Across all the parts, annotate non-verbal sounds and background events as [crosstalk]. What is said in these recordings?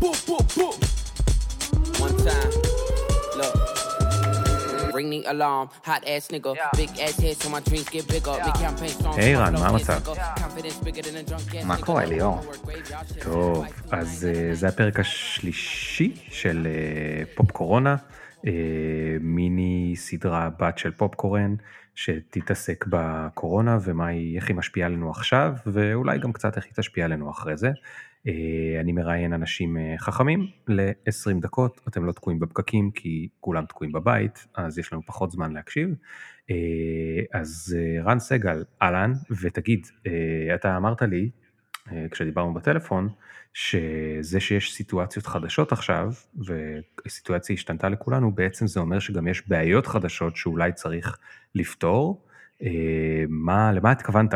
boop, boop, boop. One time, look. Ring the alarm, hot ass nigga, big ass head so my dreams get bigger. Big campaign songs, היי, רן, מה המצב? confidence bigger than a drunk ass מה. קורה, ליאור? טוב, אז אה, זה הפרק השלישי של אה, פופ קורונה, אה, מיני סדרה בת של פופקורן, שתתעסק בקורונה ומה היא, איך היא משפיעה עלינו עכשיו, ואולי גם קצת איך היא תשפיע עלינו אחרי זה. אה, אני מראיין אנשים אה, חכמים ל-20 דקות, אתם לא תקועים בפקקים כי כולם תקועים בבית, אז יש לנו פחות זמן להקשיב. אה, אז רן סגל, אהלן, ותגיד, אתה אמרת לי, כשדיברנו בטלפון, שזה שיש סיטואציות חדשות עכשיו, והסיטואציה השתנתה לכולנו, בעצם זה אומר שגם יש בעיות חדשות שאולי צריך לפתור. מה, למה התכוונת?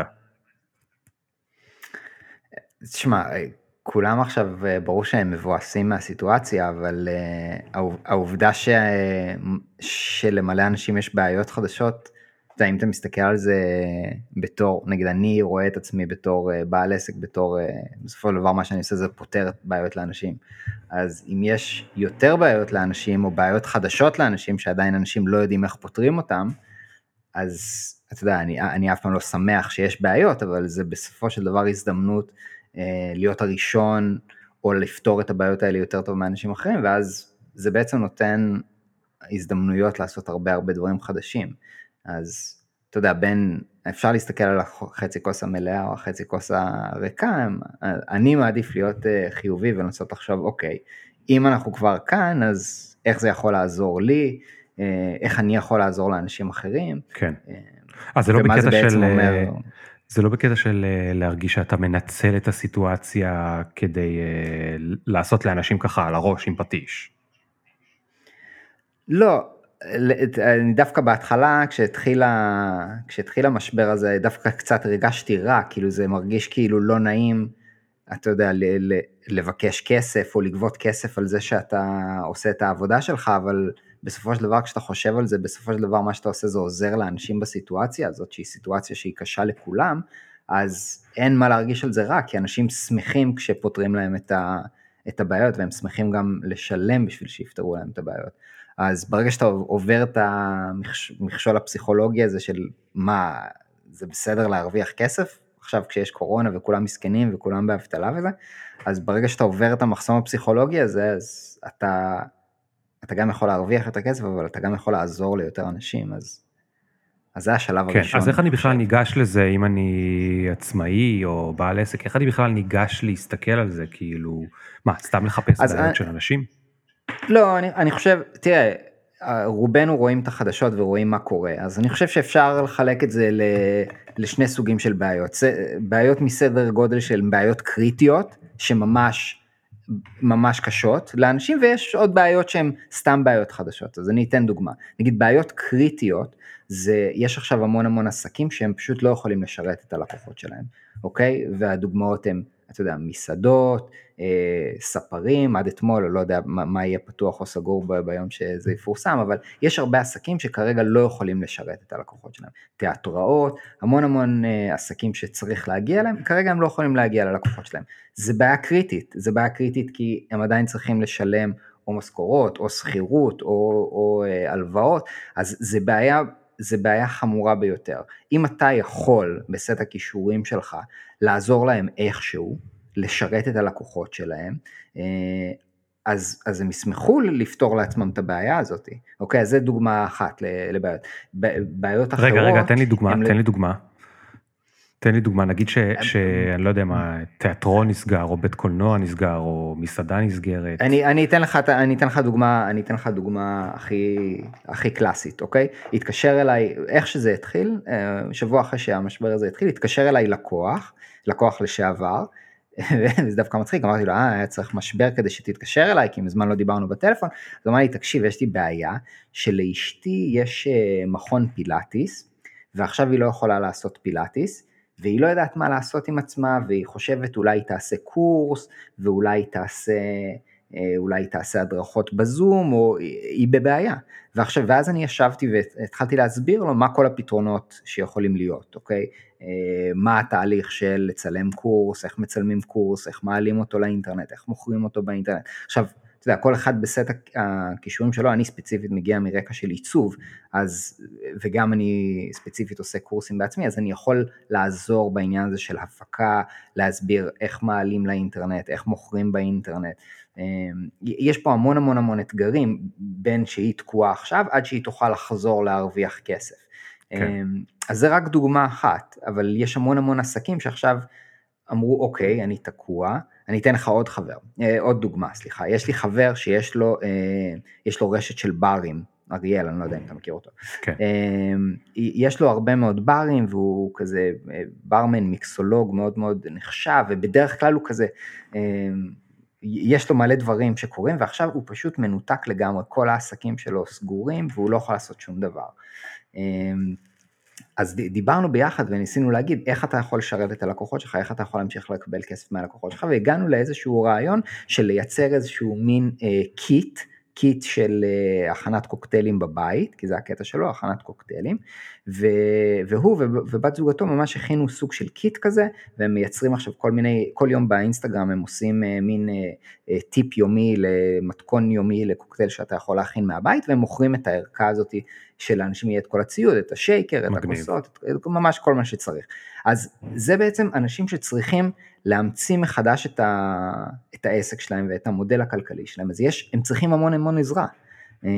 תשמע, כולם עכשיו אה, ברור שהם מבואסים מהסיטואציה, אבל העוב- העובדה ש... שלמלא אנשים יש בעיות חדשות, אתה יודע, אם אתה מסתכל על זה בתור, נגיד אני רואה את עצמי בתור אה, בעל עסק, בתור, אה, בסופו של דבר מה שאני עושה זה פותר בעיות לאנשים. אז אם יש יותר בעיות לאנשים, או בעיות חדשות לאנשים, שעדיין אנשים לא יודעים איך פותרים אותם, אז אתה יודע, אני, אני אף פעם לא שמח שיש בעיות, אבל זה בסופו של דבר הזדמנות להיות הראשון, או לפתור את הבעיות האלה יותר טוב מאנשים אחרים, ואז זה בעצם נותן הזדמנויות לעשות הרבה הרבה דברים חדשים. אז אתה יודע, בין, אפשר להסתכל על החצי כוס המלאה או החצי כוס הריקה, אני מעדיף להיות אה, חיובי ולנסות לחשוב, אוקיי, אם אנחנו כבר כאן, אז איך זה יכול לעזור לי, אה, איך אני יכול לעזור לאנשים אחרים. כן. אה, אז זה לא בקטע של... אומר? זה לא בקטע של אה, להרגיש שאתה מנצל את הסיטואציה כדי אה, לעשות לאנשים ככה על הראש עם פטיש. לא, אני דווקא בהתחלה כשהתחיל, המשבר הזה דווקא קצת הרגשתי רע, כאילו זה מרגיש כאילו לא נעים, אתה יודע, לבקש כסף או לגבות כסף על זה שאתה עושה את העבודה שלך, אבל בסופו של דבר כשאתה חושב על זה, בסופו של דבר מה שאתה עושה זה עוזר לאנשים בסיטואציה הזאת, שהיא סיטואציה שהיא קשה לכולם, אז אין מה להרגיש על זה רע, כי אנשים שמחים כשפותרים להם את, ה, את הבעיות, והם שמחים גם לשלם בשביל שיפתרו להם את הבעיות. אז ברגע שאתה עובר את המכשול הפסיכולוגי הזה של מה, זה בסדר להרוויח כסף, עכשיו כשיש קורונה וכולם מסכנים וכולם באבטלה וזה, אז ברגע שאתה עובר את המחסום הפסיכולוגי הזה, אז אתה, אתה גם יכול להרוויח את הכסף, אבל אתה גם יכול לעזור ליותר אנשים, אז, אז זה השלב כן, הראשון. אז איך אני בכלל. ניגש לזה אם אני עצמאי או בעל עסק, איך אני בכלל ניגש להסתכל על זה, כאילו, מה, סתם לחפש בעיות אני- של אנשים? לא, אני, אני חושב, תראה, רובנו רואים את החדשות ורואים מה קורה, אז אני חושב שאפשר לחלק את זה ל, לשני סוגים של בעיות. בעיות מסדר גודל של בעיות קריטיות, שממש ממש קשות לאנשים, ויש עוד בעיות שהן סתם בעיות חדשות. אז אני אתן דוגמה. נגיד בעיות קריטיות, זה, יש עכשיו המון המון עסקים שהם פשוט לא יכולים לשרת את הלקוחות שלהם, אוקיי? והדוגמאות הן, אתה יודע, מסעדות, אה, ספרים, עד אתמול, לא יודע מה, מה יהיה פתוח או סגור ביום שזה יפורסם, אבל יש הרבה עסקים שכרגע לא יכולים לשרת את הלקוחות שלהם. תיאטראות, המון המון אה, עסקים שצריך להגיע אליהם, כרגע הם לא יכולים להגיע ללקוחות שלהם. זה בעיה קריטית, זה בעיה קריטית כי הם עדיין צריכים לשלם או משכורות, או שכירות, או, או אה, הלוואות, אז זה בעיה, זה בעיה חמורה ביותר. אם אתה יכול בסט הכישורים שלך לעזור להם איכשהו, לשרת את הלקוחות שלהם, אה, אז, אז הם ישמחו לפתור לעצמם את הבעיה הזאת, אוקיי? אז זה דוגמה אחת לבעיות. בעיות אחרות... רגע, רגע, תן לי דוגמה, הם- תן לי דוגמה. תן לי דוגמה, נגיד ש- שאני לא יודע מה, תיאטרון נסגר, או בית קולנוע נסגר, או מסעדה נסגרת. אני, אני, אתן לך, אני אתן לך דוגמה, אני אתן לך דוגמה הכי, הכי קלאסית, אוקיי? התקשר אליי, איך שזה התחיל, אה, שבוע אחרי שהמשבר הזה התחיל, התקשר אליי לקוח, לקוח לשעבר, [laughs] וזה דווקא מצחיק, אמרתי לו, אה, היה צריך משבר כדי שתתקשר אליי, כי מזמן לא דיברנו בטלפון, אז הוא אמר לי, תקשיב, יש לי בעיה, שלאשתי יש אה, מכון פילאטיס, ועכשיו היא לא יכולה לעשות פילאטיס, והיא לא יודעת מה לעשות עם עצמה, והיא חושבת אולי תעשה קורס, ואולי תעשה אולי היא תעשה הדרכות בזום, או היא בבעיה. ועכשיו, ואז אני ישבתי והתחלתי להסביר לו מה כל הפתרונות שיכולים להיות, אוקיי? מה התהליך של לצלם קורס, איך מצלמים קורס, איך מעלים אותו לאינטרנט, איך מוכרים אותו באינטרנט. עכשיו, אתה יודע, כל אחד בסט הכישורים שלו, אני ספציפית מגיע מרקע של עיצוב, אז, וגם אני ספציפית עושה קורסים בעצמי, אז אני יכול לעזור בעניין הזה של הפקה, להסביר איך מעלים לאינטרנט, איך מוכרים באינטרנט. אמ, יש פה המון המון המון אתגרים, בין שהיא תקועה עכשיו, עד שהיא תוכל לחזור להרוויח כסף. כן. אמ, אז זה רק דוגמה אחת, אבל יש המון המון עסקים שעכשיו אמרו, אוקיי, אני תקוע, אני אתן לך עוד חבר, אה, עוד דוגמה, סליחה, יש לי חבר שיש לו, אה, יש לו רשת של ברים, אריאל, אני לא יודע אם אתה מכיר אותו. כן. אה, יש לו הרבה מאוד ברים והוא כזה ברמן מיקסולוג מאוד מאוד נחשב ובדרך כלל הוא כזה, יש לו מלא דברים שקורים ועכשיו הוא פשוט מנותק לגמרי, כל העסקים שלו סגורים והוא לא יכול לעשות שום דבר. אז דיברנו ביחד וניסינו להגיד איך אתה יכול לשרת את הלקוחות שלך, איך אתה יכול להמשיך לקבל כסף מהלקוחות שלך, והגענו לאיזשהו רעיון של לייצר איזשהו מין אה, kit, kit של אה, הכנת קוקטיילים בבית, כי זה הקטע שלו, הכנת קוקטיילים, ו, והוא ובת זוגתו ממש הכינו סוג של kit כזה, והם מייצרים עכשיו כל מיני, כל יום באינסטגרם הם עושים אה, מין אה, אה, טיפ יומי למתכון יומי לקוקטייל שאתה יכול להכין מהבית, והם מוכרים את הערכה הזאתי שלאנשים יהיה את כל הציוד, את השייקר, את הכוסות, ממש כל מה שצריך. אז זה בעצם אנשים שצריכים להמציא מחדש את, ה, את העסק שלהם ואת המודל הכלכלי שלהם, אז יש, הם צריכים המון המון עזרה. אמ,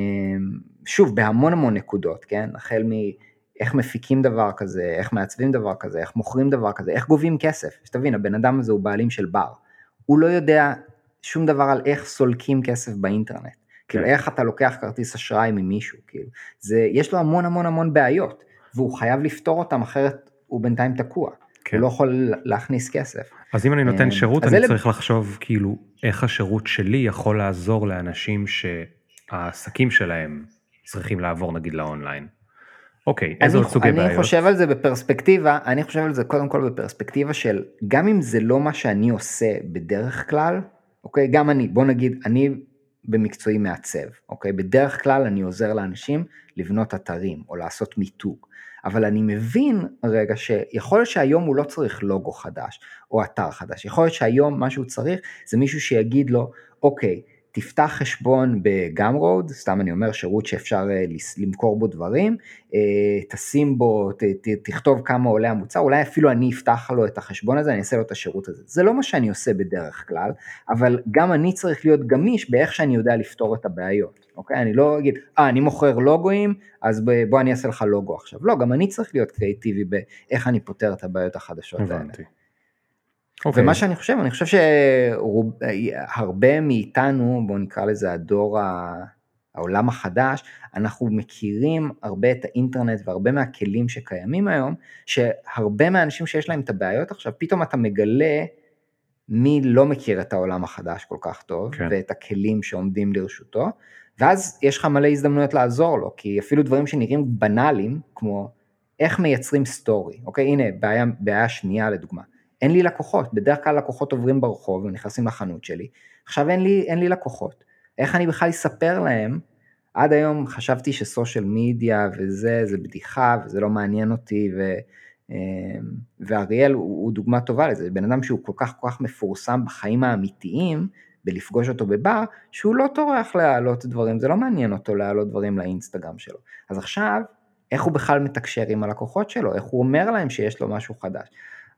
שוב, בהמון המון נקודות, כן? החל מאיך מפיקים דבר כזה, איך מעצבים דבר כזה, איך מוכרים דבר כזה, איך גובים כסף. שתבין, הבן אדם הזה הוא בעלים של בר. הוא לא יודע שום דבר על איך סולקים כסף באינטרנט. כאילו כן. איך אתה לוקח כרטיס אשראי ממישהו, כאילו, זה, יש לו המון המון המון בעיות, והוא חייב לפתור אותם אחרת הוא בינתיים תקוע, כן. הוא לא יכול להכניס כסף. אז אם אני נותן אה, שירות אני אלה... צריך לחשוב כאילו איך השירות שלי יכול לעזור לאנשים שהעסקים שלהם צריכים לעבור נגיד לאונליין. אוקיי, איזה עוד סוגי בעיות? אני חושב על זה בפרספקטיבה, אני חושב על זה קודם כל בפרספקטיבה של גם אם זה לא מה שאני עושה בדרך כלל, אוקיי, גם אני, בוא נגיד, אני במקצועי מעצב, אוקיי? בדרך כלל אני עוזר לאנשים לבנות אתרים או לעשות מיתוג, אבל אני מבין רגע שיכול להיות שהיום הוא לא צריך לוגו חדש או אתר חדש, יכול להיות שהיום מה שהוא צריך זה מישהו שיגיד לו, אוקיי, תפתח חשבון בגאמרוד, סתם אני אומר שירות שאפשר אה, למכור בו דברים, אה, תשים בו, ת, ת, תכתוב כמה עולה המוצר, אולי אפילו אני אפתח לו את החשבון הזה, אני אעשה לו את השירות הזה. זה לא מה שאני עושה בדרך כלל, אבל גם אני צריך להיות גמיש באיך שאני יודע לפתור את הבעיות, אוקיי? אני לא אגיד, אה, אני מוכר לוגוים, אז בוא אני אעשה לך לוגו עכשיו. לא, גם אני צריך להיות קריאיטיבי באיך אני פותר את הבעיות החדשות האלה. Okay. אוקיי. ומה שאני חושב, אני חושב שהרבה מאיתנו, בואו נקרא לזה הדור, העולם החדש, אנחנו מכירים הרבה את האינטרנט והרבה מהכלים שקיימים היום, שהרבה מהאנשים שיש להם את הבעיות עכשיו, פתאום אתה מגלה מי לא מכיר את העולם החדש כל כך טוב, כן. ואת הכלים שעומדים לרשותו, ואז יש לך מלא הזדמנויות לעזור לו, כי אפילו דברים שנראים בנאליים, כמו איך מייצרים סטורי, אוקיי, הנה בעיה, בעיה שנייה לדוגמה. אין לי לקוחות, בדרך כלל לקוחות עוברים ברחוב ונכנסים לחנות שלי, עכשיו אין לי, אין לי לקוחות, איך אני בכלל אספר להם, עד היום חשבתי שסושיאל מדיה וזה, זה בדיחה וזה לא מעניין אותי, ו, אמ, ואריאל הוא, הוא דוגמה טובה לזה, בן אדם שהוא כל כך כל כך מפורסם בחיים האמיתיים, בלפגוש אותו בבר, שהוא לא טורח להעלות דברים, זה לא מעניין אותו להעלות דברים לאינסטגרם שלו. אז עכשיו, איך הוא בכלל מתקשר עם הלקוחות שלו, איך הוא אומר להם שיש לו משהו חדש.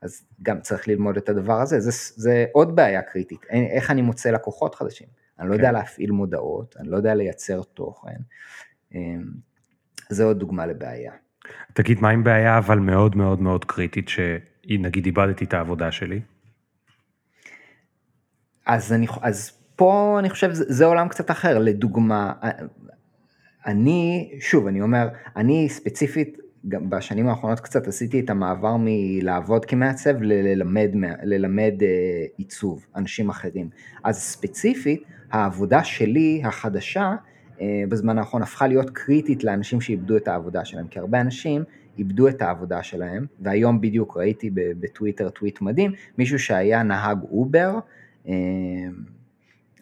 אז גם צריך ללמוד את הדבר הזה, זה, זה עוד בעיה קריטית, איך אני מוצא לקוחות חדשים, אני לא כן. יודע להפעיל מודעות, אני לא יודע לייצר תוכן, אמ, זה עוד דוגמה לבעיה. תגיד, מה עם בעיה אבל מאוד מאוד מאוד קריטית, שנגיד איבדתי את העבודה שלי? אז, אני, אז פה אני חושב זה, זה עולם קצת אחר, לדוגמה, אני, שוב, אני אומר, אני ספציפית גם בשנים האחרונות קצת עשיתי את המעבר מלעבוד כמעצב ללמד, ללמד אה, עיצוב אנשים אחרים. אז ספציפית, העבודה שלי החדשה אה, בזמן האחרון הפכה להיות קריטית לאנשים שאיבדו את העבודה שלהם, כי הרבה אנשים איבדו את העבודה שלהם, והיום בדיוק ראיתי בטוויטר טוויט מדהים, מישהו שהיה נהג Uber, אה,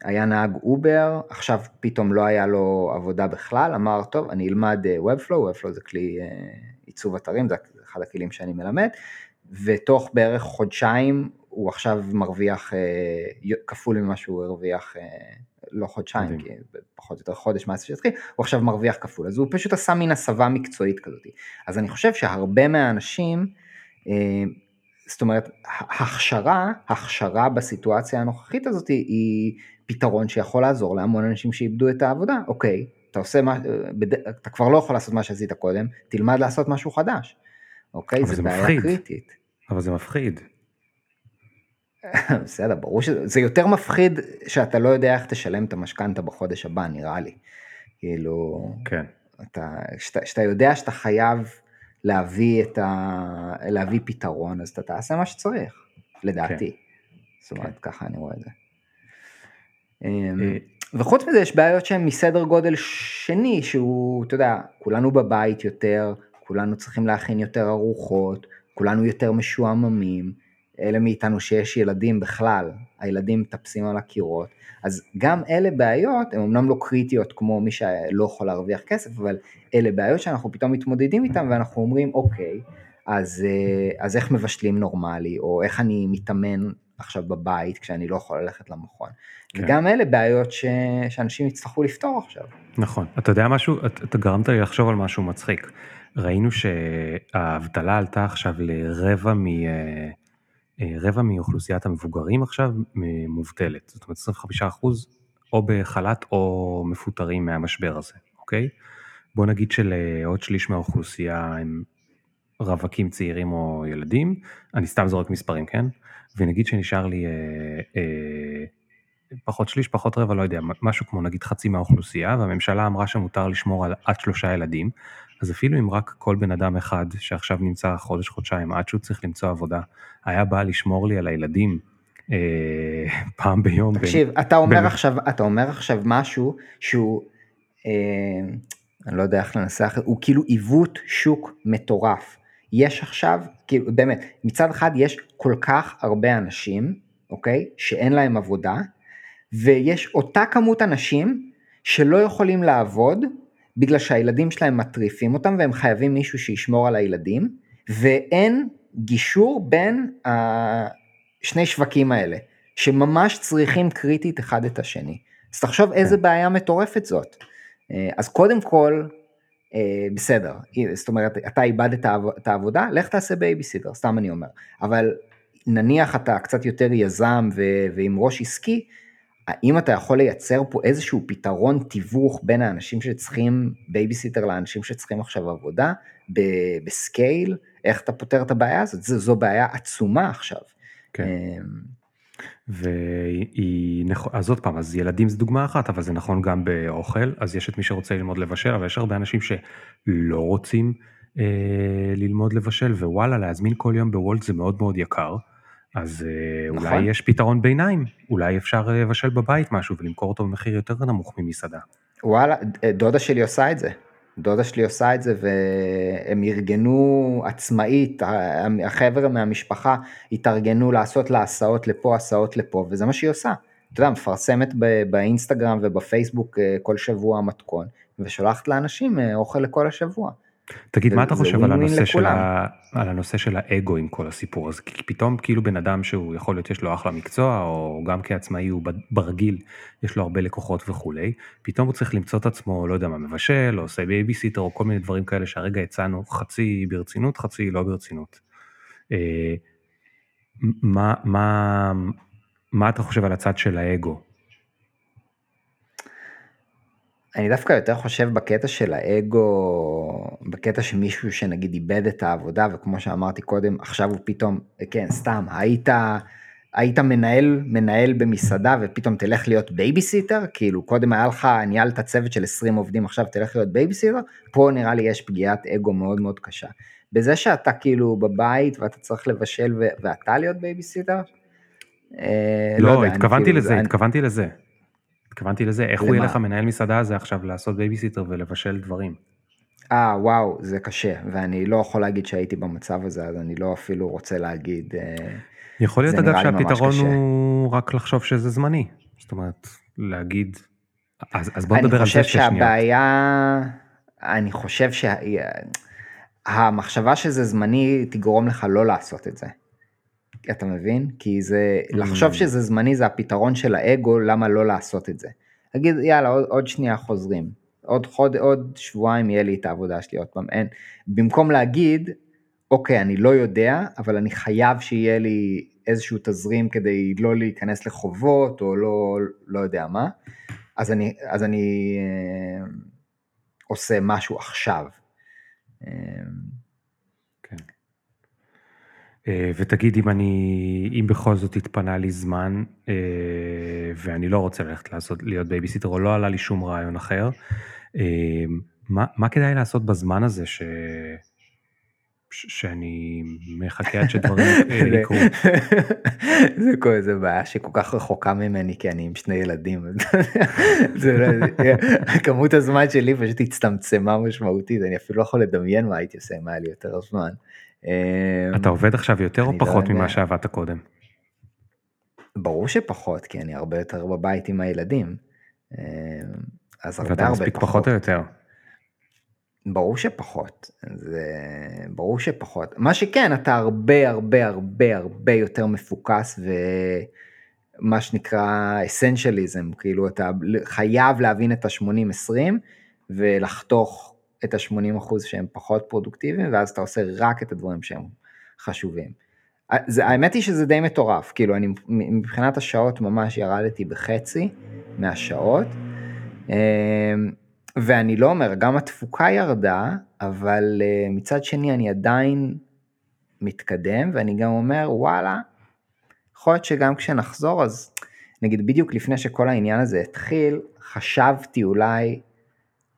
היה נהג Uber, עכשיו פתאום לא היה לו עבודה בכלל, אמר, טוב, אני אלמד אה, Webflow, Webflow זה כלי אה, עיצוב אתרים, זה אחד הכלים שאני מלמד, ותוך בערך חודשיים הוא עכשיו מרוויח אה, כפול ממה שהוא הרוויח, לא חודשיים, כי פחות או יותר חודש מאז שהתחיל, הוא עכשיו מרוויח כפול, אז הוא פשוט עשה מין הסבה מקצועית כזאת. אז אני חושב שהרבה מהאנשים, זאת אומרת, הכשרה, הכשרה בסיטואציה הנוכחית הזאת היא פתרון שיכול לעזור להמון אנשים שאיבדו את העבודה. אוקיי, אתה עושה מה, אתה כבר לא יכול לעשות מה שעשית קודם, תלמד לעשות משהו חדש. אוקיי, זה בעיה מפחיד. קריטית. אבל זה מפחיד. [laughs] בסדר, ברור שזה יותר מפחיד שאתה לא יודע איך תשלם את המשכנתה בחודש הבא, נראה לי. כאילו, כן. אתה, שאתה, שאתה יודע שאתה חייב להביא, את ה... להביא פתרון, אז אתה תעשה מה שצריך, לדעתי. כן. זאת אומרת, כן. ככה אני רואה את זה. אמ, אה, וחוץ מזה יש בעיות שהן מסדר גודל שני, שהוא, אתה יודע, כולנו בבית יותר, כולנו צריכים להכין יותר ארוחות, כולנו יותר משועממים, אלה מאיתנו שיש ילדים בכלל, הילדים מטפסים על הקירות, אז גם אלה בעיות, הן אמנם לא קריטיות כמו מי שלא יכול להרוויח כסף, אבל אלה בעיות שאנחנו פתאום מתמודדים איתן ואנחנו אומרים, אוקיי, אז, אה, אז איך מבשלים נורמלי, או איך אני מתאמן עכשיו בבית כשאני לא יכול ללכת למכון. כן. וגם אלה בעיות ש... שאנשים יצטרכו לפתור עכשיו. נכון, אתה יודע משהו, אתה גרמת לי לחשוב על משהו מצחיק. ראינו שהאבטלה עלתה עכשיו לרבע מ... אה, אה, רבע מאוכלוסיית המבוגרים עכשיו מובטלת, זאת אומרת 25 אחוז או בחל"ת או מפוטרים מהמשבר הזה, אוקיי? בוא נגיד שלעוד שליש מהאוכלוסייה הם רווקים צעירים או ילדים, אני סתם זורק מספרים, כן? ונגיד שנשאר לי אה, אה, פחות שליש, פחות רבע, לא יודע, משהו כמו נגיד חצי מהאוכלוסייה, והממשלה אמרה שמותר לשמור על עד שלושה ילדים, אז אפילו אם רק כל בן אדם אחד שעכשיו נמצא חודש, חודשיים, עד שהוא צריך למצוא עבודה, היה בא לשמור לי על הילדים אה, [laughs] פעם ביום. תקשיב, בין, אתה, אומר בין... עכשיו, אתה אומר עכשיו משהו שהוא, אה, אני לא יודע איך לנסח, הוא כאילו עיוות שוק מטורף. יש עכשיו, כאילו באמת, מצד אחד יש כל כך הרבה אנשים, אוקיי, שאין להם עבודה, ויש אותה כמות אנשים שלא יכולים לעבוד בגלל שהילדים שלהם מטריפים אותם והם חייבים מישהו שישמור על הילדים, ואין גישור בין השני שווקים האלה, שממש צריכים קריטית אחד את השני. אז תחשוב איזה כן. בעיה מטורפת זאת. אה, אז קודם כל, אה, בסדר, זאת אומרת, אתה איבדת את העבודה, לך תעשה בייביסיטר, סתם אני אומר. אבל נניח אתה קצת יותר יזם ועם ראש עסקי, האם אתה יכול לייצר פה איזשהו פתרון תיווך בין האנשים שצריכים בייביסיטר לאנשים שצריכים עכשיו עבודה, ב scale, איך אתה פותר את הבעיה הזאת? זו, זו בעיה עצומה עכשיו. כן. והיא, נכון, אז עוד פעם, אז ילדים זה דוגמה אחת, אבל זה נכון גם באוכל, אז יש את מי שרוצה ללמוד לבשל, אבל יש הרבה אנשים שלא רוצים אה, ללמוד לבשל, ווואלה, להזמין כל יום בוולט זה מאוד מאוד יקר. אז אה, נכון. אולי יש פתרון ביניים, אולי אפשר אה, לבשל בבית משהו ולמכור אותו במחיר יותר נמוך ממסעדה. וואלה, אה, דודה שלי עושה את זה. דודה שלי עושה את זה והם ארגנו עצמאית, החבר'ה מהמשפחה התארגנו לעשות לה הסעות לפה, הסעות לפה, וזה מה שהיא עושה. אתה יודע, מפרסמת באינסטגרם ובפייסבוק כל שבוע מתכון, ושולחת לאנשים אוכל לכל השבוע. תגיד, מה אתה חושב על הנושא, של ה... על הנושא של האגו עם כל הסיפור הזה? כי פתאום כאילו בן אדם שהוא יכול להיות יש לו אחלה מקצוע, או גם כעצמאי הוא ברגיל, יש לו הרבה לקוחות וכולי, פתאום הוא צריך למצוא את עצמו, לא יודע מה, מבשל, או עושה בייביסיטר, או כל מיני דברים כאלה שהרגע הצענו חצי ברצינות, חצי לא ברצינות. אה, מה, מה, מה אתה חושב על הצד של האגו? אני דווקא יותר חושב בקטע של האגו, בקטע שמישהו שנגיד איבד את העבודה, וכמו שאמרתי קודם, עכשיו הוא פתאום, כן, סתם, היית, היית מנהל, מנהל במסעדה ופתאום תלך להיות בייביסיטר, כאילו קודם היה לך, ניהלת צוות של 20 עובדים, עכשיו תלך להיות בייביסיטר, פה נראה לי יש פגיעת אגו מאוד מאוד קשה. בזה שאתה כאילו בבית ואתה צריך לבשל ו- ואתה להיות בייביסיטר, אה, לא, לא יודע, התכוונתי כאילו, לזה, אני... התכוונתי לזה. התכוונתי לזה, איך למה? הוא ילך המנהל מסעדה הזה עכשיו לעשות בייביסיטר ולבשל דברים. אה וואו זה קשה ואני לא יכול להגיד שהייתי במצב הזה אז אני לא אפילו רוצה להגיד. אה, יכול להיות אגב שהפתרון הוא רק לחשוב שזה זמני. זאת אומרת להגיד, אז, אז בוא נדבר על זה שנייה. אני חושב שהבעיה, אני חושב שהמחשבה שזה זמני תגרום לך לא לעשות את זה. אתה מבין? כי זה, mm. לחשוב שזה זמני זה הפתרון של האגו, למה לא לעשות את זה. להגיד יאללה עוד, עוד שנייה חוזרים, עוד, חוד, עוד שבועיים יהיה לי את העבודה שלי עוד פעם, אין, במקום להגיד אוקיי אני לא יודע אבל אני חייב שיהיה לי איזשהו תזרים כדי לא להיכנס לחובות או לא, לא יודע מה, אז אני, אז אני אה, עושה משהו עכשיו. אה, ותגיד אם אני, אם בכל זאת התפנה לי זמן אה, ואני לא רוצה ללכת לעשות, להיות בייביסיטר או לא עלה לי שום רעיון אחר, אה, מה, מה כדאי לעשות בזמן הזה ש... שאני מחכה עד שדברים [laughs] יקרו. [laughs] זה כזה בעיה שכל כך רחוקה ממני כי אני עם שני ילדים. [laughs] כמות הזמן שלי פשוט הצטמצמה משמעותית אני אפילו לא יכול לדמיין מה הייתי עושה אם היה לי יותר זמן. אתה עובד עכשיו יותר או לא פחות ממה שעבדת קודם? ברור שפחות כי אני הרבה יותר בבית עם הילדים. אז הרבה הרבה פחות. פחות או יותר? ברור שפחות, זה ברור שפחות. מה שכן, אתה הרבה הרבה הרבה הרבה יותר מפוקס ומה שנקרא אסנשליזם, כאילו אתה חייב להבין את ה-80-20 ולחתוך את ה-80% שהם פחות פרודוקטיביים ואז אתה עושה רק את הדברים שהם חשובים. זה, האמת היא שזה די מטורף, כאילו אני מבחינת השעות ממש ירדתי בחצי מהשעות. אמ, ואני לא אומר, גם התפוקה ירדה, אבל uh, מצד שני אני עדיין מתקדם, ואני גם אומר, וואלה, יכול להיות שגם כשנחזור, אז נגיד בדיוק לפני שכל העניין הזה התחיל, חשבתי אולי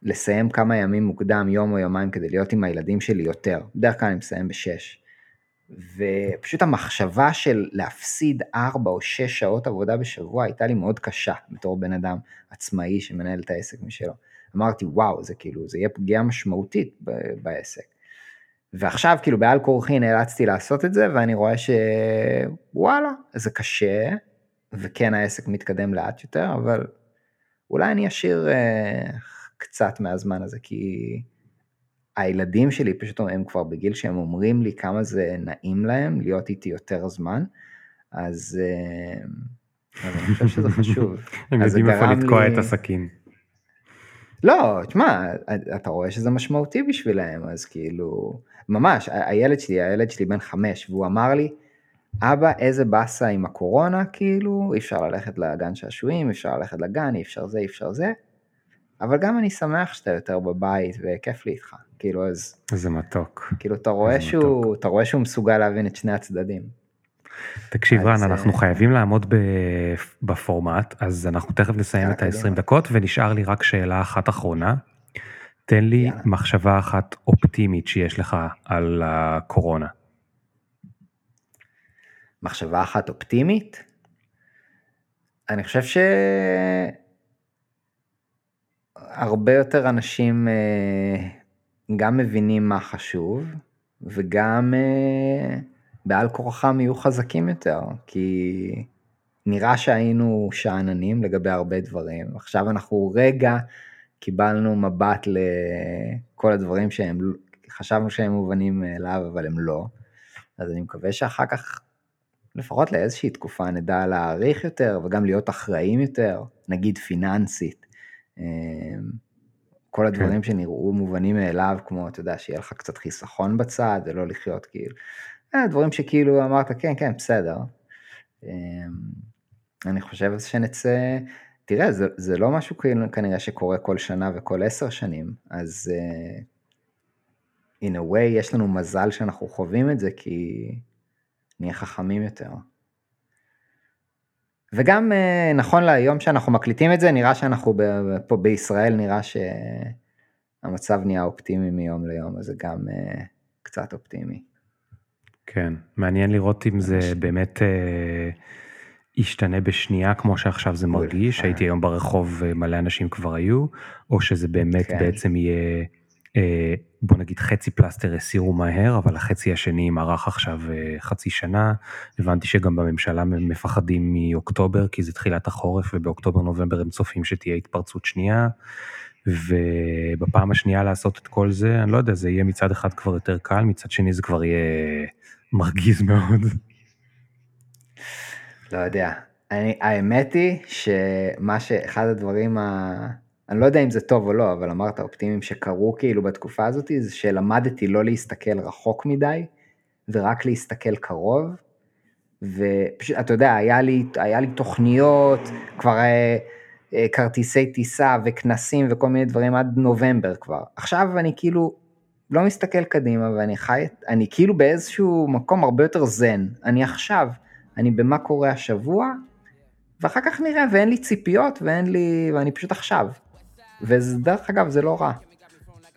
לסיים כמה ימים מוקדם, יום או יומיים, כדי להיות עם הילדים שלי יותר. בדרך כלל אני מסיים בשש. ופשוט המחשבה של להפסיד ארבע או שש שעות עבודה בשבוע הייתה לי מאוד קשה בתור בן אדם עצמאי שמנהל את העסק משלו. אמרתי וואו זה כאילו זה יהיה פגיעה משמעותית בעסק. ועכשיו כאילו בעל כורחי נאלצתי לעשות את זה ואני רואה שוואלה זה קשה וכן העסק מתקדם לאט יותר אבל אולי אני אשאיר uh, קצת מהזמן הזה כי הילדים שלי פשוט הם כבר בגיל שהם אומרים לי כמה זה נעים להם להיות איתי יותר זמן אז, uh, אני חושב שזה חשוב. [laughs] הם יודעים איפה לתקוע לי... את הסכין. לא, תשמע, אתה רואה שזה משמעותי בשבילהם, אז כאילו, ממש, הילד שלי, הילד שלי בן חמש, והוא אמר לי, אבא, איזה באסה עם הקורונה, כאילו, אי אפשר ללכת לגן שעשועים, אי אפשר ללכת לגן, אי אפשר זה, אי אפשר זה, אבל גם אני שמח שאתה יותר בבית וכיף לי איתך, כאילו, אז... איזה מתוק. כאילו, אתה רואה, שהוא, מתוק. אתה רואה שהוא מסוגל להבין את שני הצדדים. תקשיב רן, אנחנו אה, חייבים לעמוד בפורמט, אז אנחנו תכף נסיים את ה-20 דקות, ונשאר לי רק שאלה אחת אחרונה. תן לי מחשבה אחת אופטימית שיש לך על הקורונה. מחשבה אחת אופטימית? אני חושב שהרבה יותר אנשים אה, גם מבינים מה חשוב, וגם אה, בעל כורחם יהיו חזקים יותר, כי נראה שהיינו שאננים לגבי הרבה דברים, עכשיו אנחנו רגע קיבלנו מבט לכל הדברים שהם, חשבנו שהם מובנים מאליו, אבל הם לא, אז אני מקווה שאחר כך, לפחות לאיזושהי תקופה, נדע להעריך יותר וגם להיות אחראים יותר, נגיד פיננסית. אמ, כל הדברים כן. שנראו מובנים מאליו, כמו, אתה יודע, שיהיה לך קצת חיסכון בצד, ולא לחיות כאילו. אה, דברים שכאילו אמרת כן כן בסדר. אמ, אני חושב שנצא, תראה זה, זה לא משהו כאילו כנראה שקורה כל שנה וכל עשר שנים, אז uh, in a way יש לנו מזל שאנחנו חווים את זה כי נהיה חכמים יותר. וגם uh, נכון להיום שאנחנו מקליטים את זה נראה שאנחנו פה בישראל נראה שהמצב נהיה אופטימי מיום ליום אז זה גם uh, קצת אופטימי. כן, מעניין לראות אם זה באמת אה, ישתנה בשנייה כמו שעכשיו זה מרגיש, הייתי היום ברחוב מלא אנשים כבר היו, או שזה באמת כן. בעצם יהיה אה, בוא נגיד חצי פלסטר הסירו מהר, אבל החצי השני מרח עכשיו אה, חצי שנה. הבנתי שגם בממשלה מפחדים מאוקטובר, כי זה תחילת החורף, ובאוקטובר נובמבר הם צופים שתהיה התפרצות שנייה. ובפעם השנייה לעשות את כל זה, אני לא יודע, זה יהיה מצד אחד כבר יותר קל, מצד שני זה כבר יהיה מרגיז מאוד. לא יודע. אני, האמת היא שמה שאחד הדברים ה... אני לא יודע אם זה טוב או לא, אבל אמרת אופטימיים שקרו כאילו בתקופה הזאת, זה שלמדתי לא להסתכל רחוק מדי, ורק להסתכל קרוב. ופשוט, אתה יודע, היה לי, היה לי תוכניות, כבר אה, אה, כרטיסי טיסה וכנסים וכל מיני דברים עד נובמבר כבר. עכשיו אני כאילו לא מסתכל קדימה ואני חי, אני כאילו באיזשהו מקום הרבה יותר זן. אני עכשיו, אני במה קורה השבוע, ואחר כך נראה, ואין לי ציפיות, ואין לי, ואני פשוט עכשיו. ודרך אגב, זה לא רע.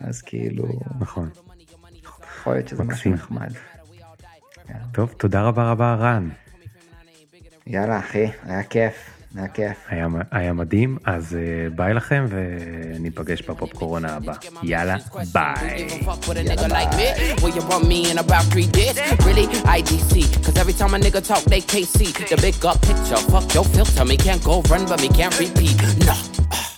אז כאילו... נכון. יכול להיות שזה משהו נחמד. טוב, תודה רבה רבה רן. יאללה אחי, היה כיף. היה כיף. היה, היה מדהים, אז uh, ביי לכם וניפגש בפופקורונה הבא. יאללה, ביי. every time